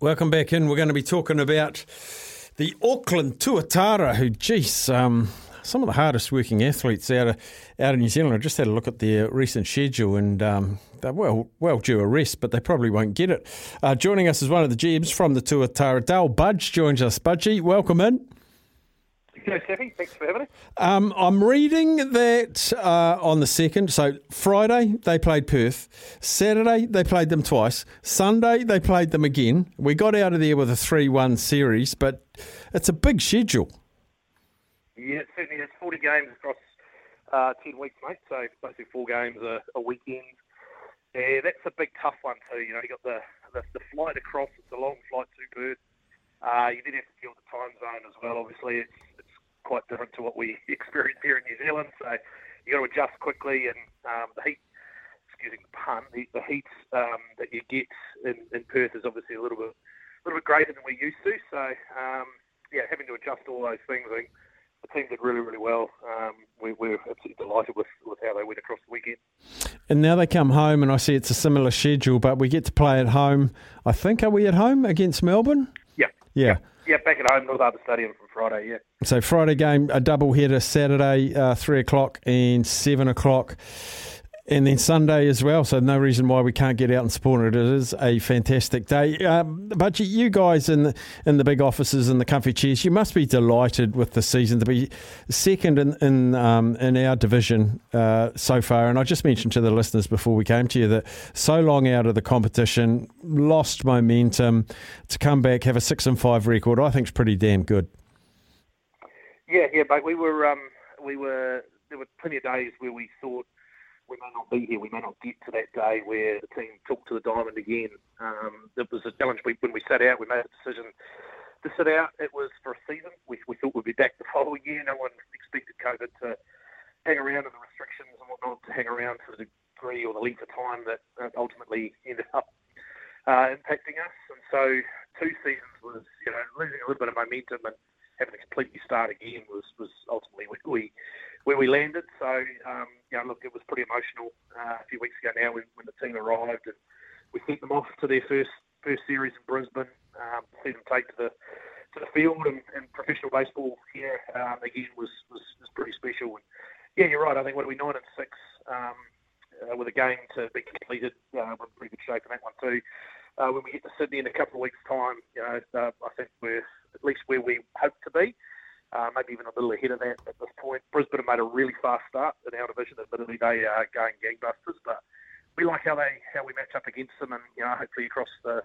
Welcome back in. We're going to be talking about the Auckland Tuatara, who, geez, um, some of the hardest working athletes out of out of New Zealand. I just had a look at their recent schedule, and um, they're well well due a rest, but they probably won't get it. Uh, joining us is one of the GMs from the Tuatara, Dale Budge joins us. Budgie, welcome in. G'day, Steffi. Thanks for having us. Um, I'm reading that uh, on the second, so Friday they played Perth, Saturday they played them twice, Sunday they played them again. We got out of there with a 3 1 series, but it's a big schedule. Yeah, it certainly is. 40 games across uh, 10 weeks, mate. So basically four games a, a weekend. Yeah, that's a big tough one too. You know, you got the, the the flight across. It's a long flight to Perth. Uh, you then have to deal with the time zone as well. Obviously, it's quite different to what we experience here in New Zealand. So you got to adjust quickly, and um, the heat. Excuse the pun. The, the heat um, that you get in, in Perth is obviously a little bit a little bit greater than we're used to. So um, yeah, having to adjust all those things. I think the team did really, really well. Um, we, we're absolutely delighted with, with how they went across the weekend. And now they come home, and I see it's a similar schedule, but we get to play at home. I think, are we at home against Melbourne? Yeah. Yeah. Yeah, back at home, North Harbour Stadium from Friday, yeah. So Friday game, a double header Saturday, uh, 3 o'clock and 7 o'clock. And then Sunday as well, so no reason why we can't get out and support it. It is a fantastic day. Um, but you guys in the, in the big offices and the comfy chairs, you must be delighted with the season to be second in in, um, in our division uh, so far. And I just mentioned to the listeners before we came to you that so long out of the competition, lost momentum to come back, have a six and five record. I think is pretty damn good. Yeah, yeah, but we were um, we were there were plenty of days where we thought we may not be here. We may not get to that day where the team took to the diamond again. Um, it was a challenge. We, when we set out, we made a decision to sit out. It was for a season. We, we thought we'd be back the following year. No one expected COVID to hang around and the restrictions and whatnot to hang around for the degree or the length of time that ultimately ended up uh, impacting us. And so two seasons was, you know, losing a little bit of momentum and having to completely start again was, was ultimately we, we where we landed. So, um, know, look, it was pretty emotional uh, a few weeks ago now when, when the team arrived and we sent them off to their first first series in Brisbane. Um, see them take to the to the field and, and professional baseball here um, again was, was was pretty special. And yeah, you're right. I think what are we nine and six um, uh, with a game to be completed. Uh, we're in pretty good shape in that one too. Uh, when we get to Sydney in a couple of weeks' time, you know, uh, I think we're at least where we hope to be maybe even a little ahead of that at this point. Brisbane have made a really fast start in our division. Admittedly, they are going gangbusters, but we like how they how we match up against them, and you know, hopefully across the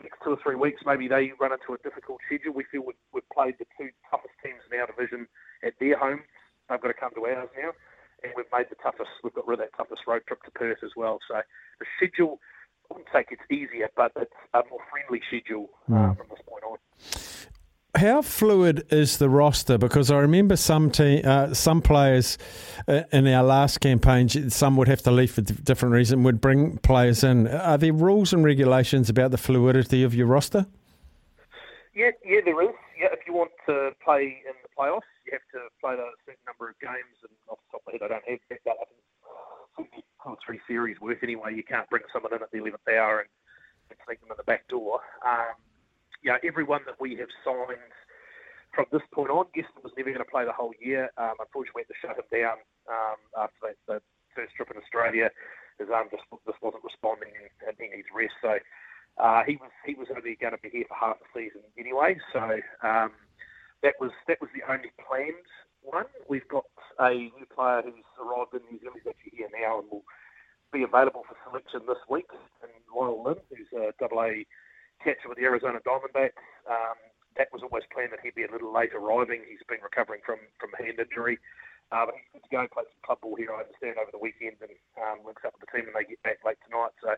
next two or three weeks, maybe they run into a difficult schedule. We feel we've, we've played the two toughest teams in our division at their home. They've got to come to ours now, and we've made the toughest. We've got rid of that toughest road trip to Perth as well. So the schedule. I wouldn't say it's easier, but it's a more friendly schedule uh, mm. from this point on how fluid is the roster? Because I remember some te- uh, some players uh, in our last campaign, some would have to leave for different reasons, would bring players in. Are there rules and regulations about the fluidity of your roster? Yeah, yeah, there is. Yeah, if you want to play in the playoffs, you have to play a certain number of games. And off the top of my head, I don't have that. I think two or three series worth anyway. You can't bring someone in at the eleventh hour and, and sneak them in the back door. Um, you know, everyone that we have signed from this point on, Geston was never going to play the whole year. Um, unfortunately, we had to shut him down um, after that, the first trip in Australia. His arm just, just wasn't responding, and, and he needs rest. So uh, he was he was only going to be here for half the season anyway. So um, that was that was the only planned one. We've got a new player who's arrived in New Zealand. He's actually here now and will be available for selection this week. And Lyle Lin, who's a double A catcher with the Arizona Diamondbacks. Um, that was always planned that he'd be a little late arriving. He's been recovering from from hand injury. Uh, but he's good to go play some club ball here, I understand, over the weekend and um, links up with the team and they get back late tonight. So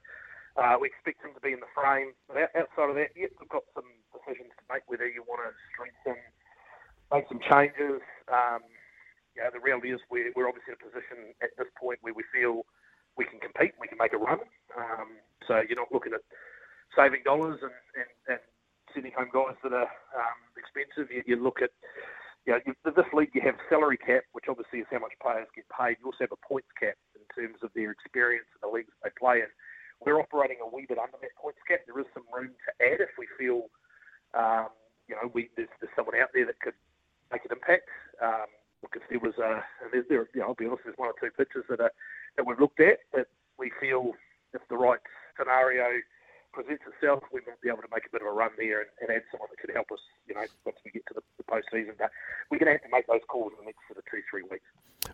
Uh, we expect him to be in the frame. But outside of that, yeah, we've got some decisions to make whether you want to strengthen, make some changes. Um, yeah, the reality is we're, we're obviously in a position at this point where we feel we can compete, we can make a run. Um, so you're not looking at saving dollars and, and, and sending home guys that are um, expensive. You, you, look at, you know, you, this league you have salary cap, which obviously is how much players get paid. You also have a points cap in terms of their experience in the leagues they play in. We're operating a wee bit under that points cap. There is some room to add if we feel, um, you know, we, there's, there's someone out there that could make an impact. Um, look, if there was a, there's, there, you know, I'll be honest, there's one or two pitches that are that we've looked at that we feel if the right scenario presents itself, we might be able to make a bit of a run there and, and add someone that could help us, you know, once we get to the, the postseason. But we're going to have to make those calls in the next sort of two, three weeks.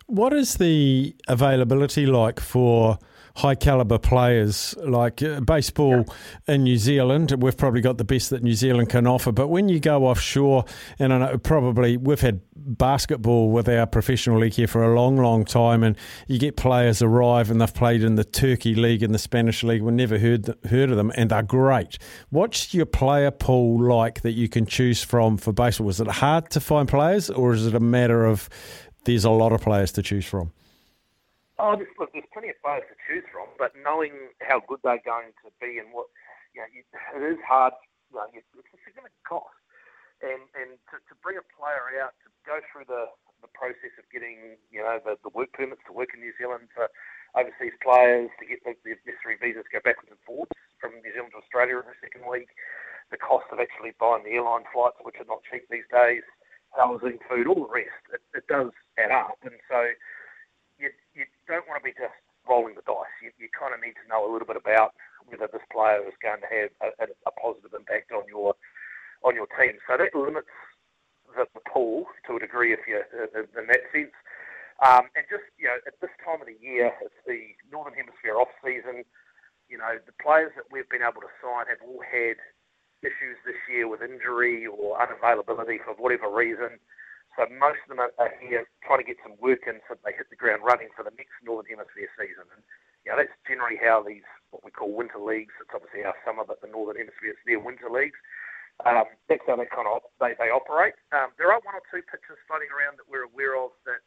What is the availability like for high caliber players like uh, baseball yeah. in New Zealand? We've probably got the best that New Zealand can offer, but when you go offshore, and I know probably we've had basketball with our professional league here for a long, long time, and you get players arrive and they've played in the Turkey league and the Spanish league. We've never heard heard of them, and they're great. What's your player pool like that you can choose from for baseball? Was it hard to find players, or is it a matter of there's a lot of players to choose from? Oh, look, there's plenty of players to choose from, but knowing how good they're going to be and what, you know, it is hard. You know, it's a significant cost, and and to, to bring a player out to go through the the process of getting, you know, the, the work permits to work in New Zealand for overseas players, to get the, the necessary visas to go backwards and forwards from New Zealand to Australia in the second week, the cost of actually buying the airline flights, which are not cheap these days, housing, food, all the rest, it, it does add up. And so you, you don't want to be just rolling the dice. You, you kind of need to know a little bit about whether this player is going to have a, a, a positive impact on your on your team. So that limits the, the pool to a degree, if you in, in that sense. Um, and just you know, at this time of the year, it's the northern hemisphere off season. You know, the players that we've been able to sign have all had issues this year with injury or unavailability for whatever reason. So most of them are, here trying to get some work in so they hit the ground running for the next Northern Hemisphere season. And you know, that's generally how these, what we call winter leagues, it's obviously our summer, but the Northern Hemisphere is their winter leagues. Um, that's how they kind of they, they operate. Um, there are one or two pitches floating around that we're aware of that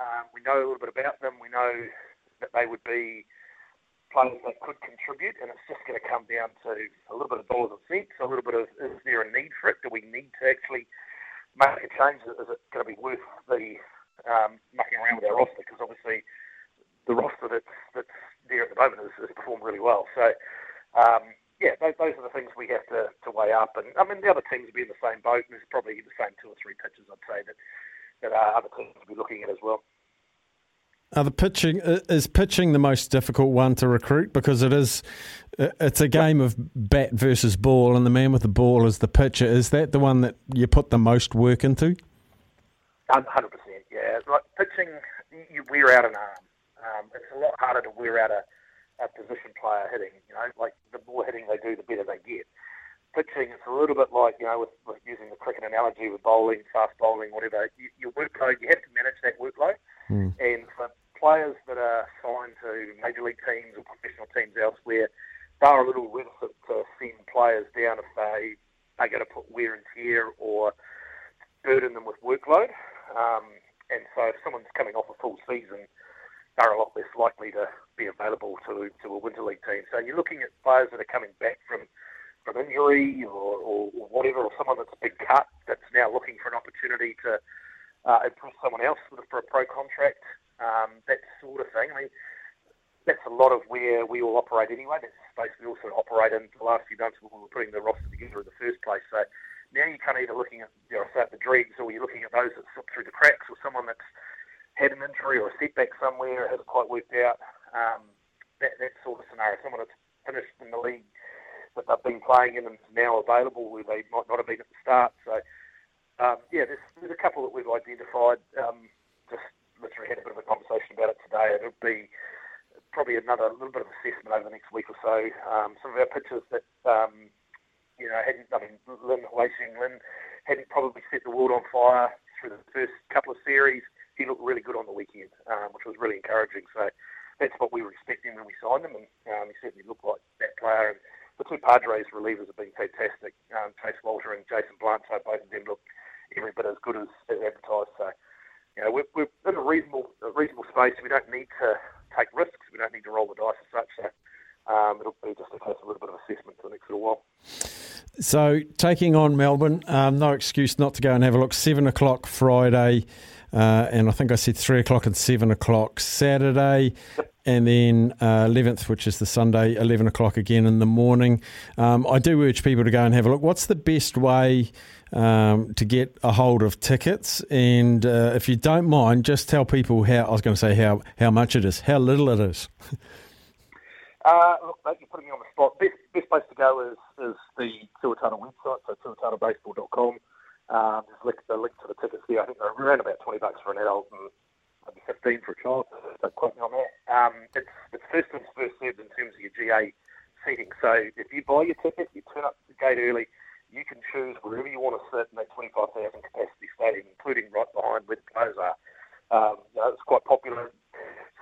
um, we know a little bit about them. We know that they would be players that could contribute, and it's just going to come down to a little bit of dollars and cents, a little bit of is there a need for it? Do we need to actually make a change? Is it going to be worth the um, mucking around with our roster? Because obviously the roster that's that's there at the moment has, has performed really well. So. Um, yeah, those, those, are the things we have to up. And I mean, the other teams will be in the same boat, and there's probably the same two or three pitches I'd say that that uh, other teams will be looking at as well. Are the pitching is pitching the most difficult one to recruit because it is it's a game of bat versus ball, and the man with the ball is the pitcher. Is that the one that you put the most work into? Hundred percent, yeah. Like pitching, you wear out an arm. Um, it's a lot harder to wear out a, a position player hitting. You know, like the more hitting they do, the better they get. Pitching, it's a little bit like you know, with, with using the cricket analogy with bowling, fast bowling, whatever. You, your workload, you have to manage that workload. Mm. And for players that are signed to major league teams or professional teams elsewhere, they're a little reticent to send players down if they are going to put wear and tear or burden them with workload. Um, and so if someone's coming off a full season, they're a lot less likely to be available to, to a winter league team. So you're looking at players that are coming back from from injury or, or, whatever, or someone that's been cut that's now looking for an opportunity to uh, impress someone else for, a pro contract, um, that sort of thing. I mean, that's a lot of where we all operate anyway. That's the space we also operate in the last few months when we were putting the roster together in the first place. So now you're kind of either looking at, you know, the dregs, or you're looking at those that slip through the cracks, or someone that's had an injury or a setback somewhere, hasn't quite worked out. Um, that, that sort of scenario. Someone that's finished in the league that they've been playing in and now available where they might not have been at the start. So um, yeah, there's, there's a couple that we've identified. Um, just literally had a bit of a conversation about it today. It'll be probably another little bit of assessment over the next week or so. Um, some of our pitchers that um, you know hadn't, I mean, Lynn Wacing Lynn hadn't probably set the world on fire through the first couple of series. He looked really good on the weekend, um, which was really encouraging. So that's what we were expecting when we signed him, and um, he certainly looked like that player. And the two Padres relievers have been fantastic. Um, Chase Walter and Jason Blunt, so both of them look every bit as good as, as advertised. So, you know, we're, we're in a reasonable, a reasonable space. We don't need to take risks. We don't need to roll the dice as such. So, um, it'll be just a case of a little bit of assessment for the next little while. So, taking on Melbourne, um, no excuse not to go and have a look. Seven o'clock Friday. Uh, and I think I said three o'clock and seven o'clock Saturday, and then uh, 11th, which is the Sunday, 11 o'clock again in the morning. Um, I do urge people to go and have a look. What's the best way um, to get a hold of tickets? And uh, if you don't mind, just tell people how, I was going to say how, how much it is, how little it is. Uh, look, mate, you're putting me on the spot. Best, best place to go is, is the Tuatara website, so tuatarabaseball.com. Um, there's link, a link to the tickets there. I think they're around about 20 bucks for an adult and 15 for a child. So quote me on that. Um, it's, it's first in, first served in terms of your GA seating. So if you buy your ticket, you turn up the gate early, you can choose wherever you want to sit in that 25,000 capacity stadium, including right behind where the players are. Um, you know, it's quite popular.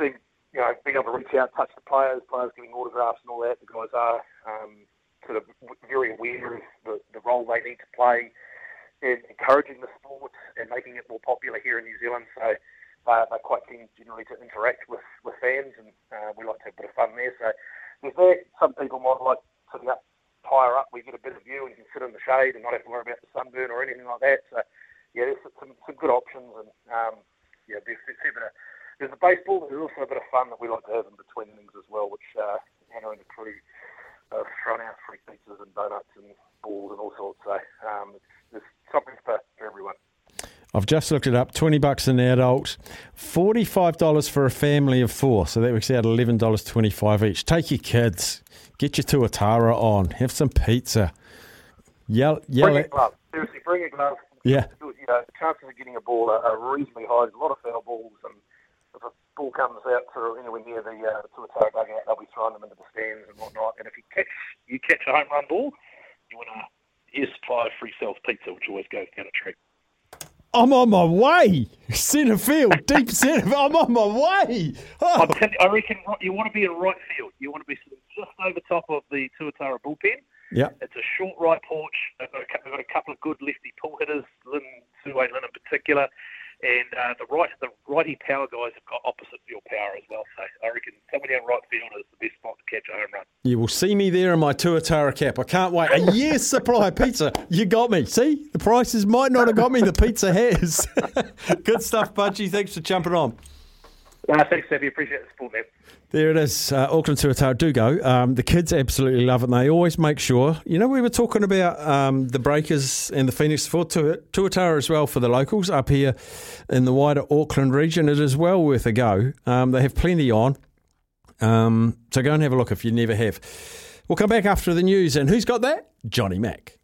Seeing, you know, being able to reach out, touch the players, players giving autographs and all that. The guys are um, sort of very aware of the, the role they need to play in encouraging the sport and making it more popular here in New Zealand. So uh, they're quite keen generally to interact with, with fans, and uh, we like to have a bit of fun there. So there's there. Some people might like sitting up higher up. We get a bit of view and you can sit in the shade and not have to worry about the sunburn or anything like that. So yeah, there's some, some good options, and um, yeah, there's, there's, a bit of, there's the baseball, but there's also a bit of fun that we like to have in between innings as well, which uh, Hannah and the crew have thrown out free pizzas and donuts and balls and all sorts. So um, there's something for, for everyone. I've just looked it up. Twenty bucks an adult, forty-five dollars for a family of four. So that works out eleven dollars twenty-five each. Take your kids, get your tuatara on, have some pizza. Yell, yell bring a glove. Seriously, bring a glove. Yeah. You know, the chances of getting a ball are, are reasonably high. There's a lot of foul balls, and if a ball comes out sort of anywhere near the uh, tuatara dugout, they'll be throwing them into the stands and whatnot. And if you catch you catch a home run ball, you want to air supply of free self pizza, which always goes down a treat. I'm on my way. Centre field, deep centre. I'm on my way. Oh. I reckon you want to be in right field. You want to be just over top of the Tuatara bullpen. Yeah. It's a short right porch. They've got a, they've got a couple of good lefty pull hitters, Lynn, Sue Lynn in particular. And uh, the right, the righty power guys have got opposite field power as well. So I reckon somebody down right field is the best spot to catch a home run. You will see me there in my Tuatara cap. I can't wait. A year's supply of pizza. You got me. See, prices might not have got me. The pizza has. Good stuff, Budgie. Thanks for jumping on. Uh, thanks, Stevie. Appreciate the support, man. There it is. Uh, Auckland Tuatara do go. Um, the kids absolutely love it, and they always make sure. You know, we were talking about um, the Breakers and the Phoenix for Tuatara as well for the locals up here in the wider Auckland region. It is well worth a go. Um, they have plenty on. Um, so go and have a look if you never have. We'll come back after the news. And who's got that? Johnny Mack.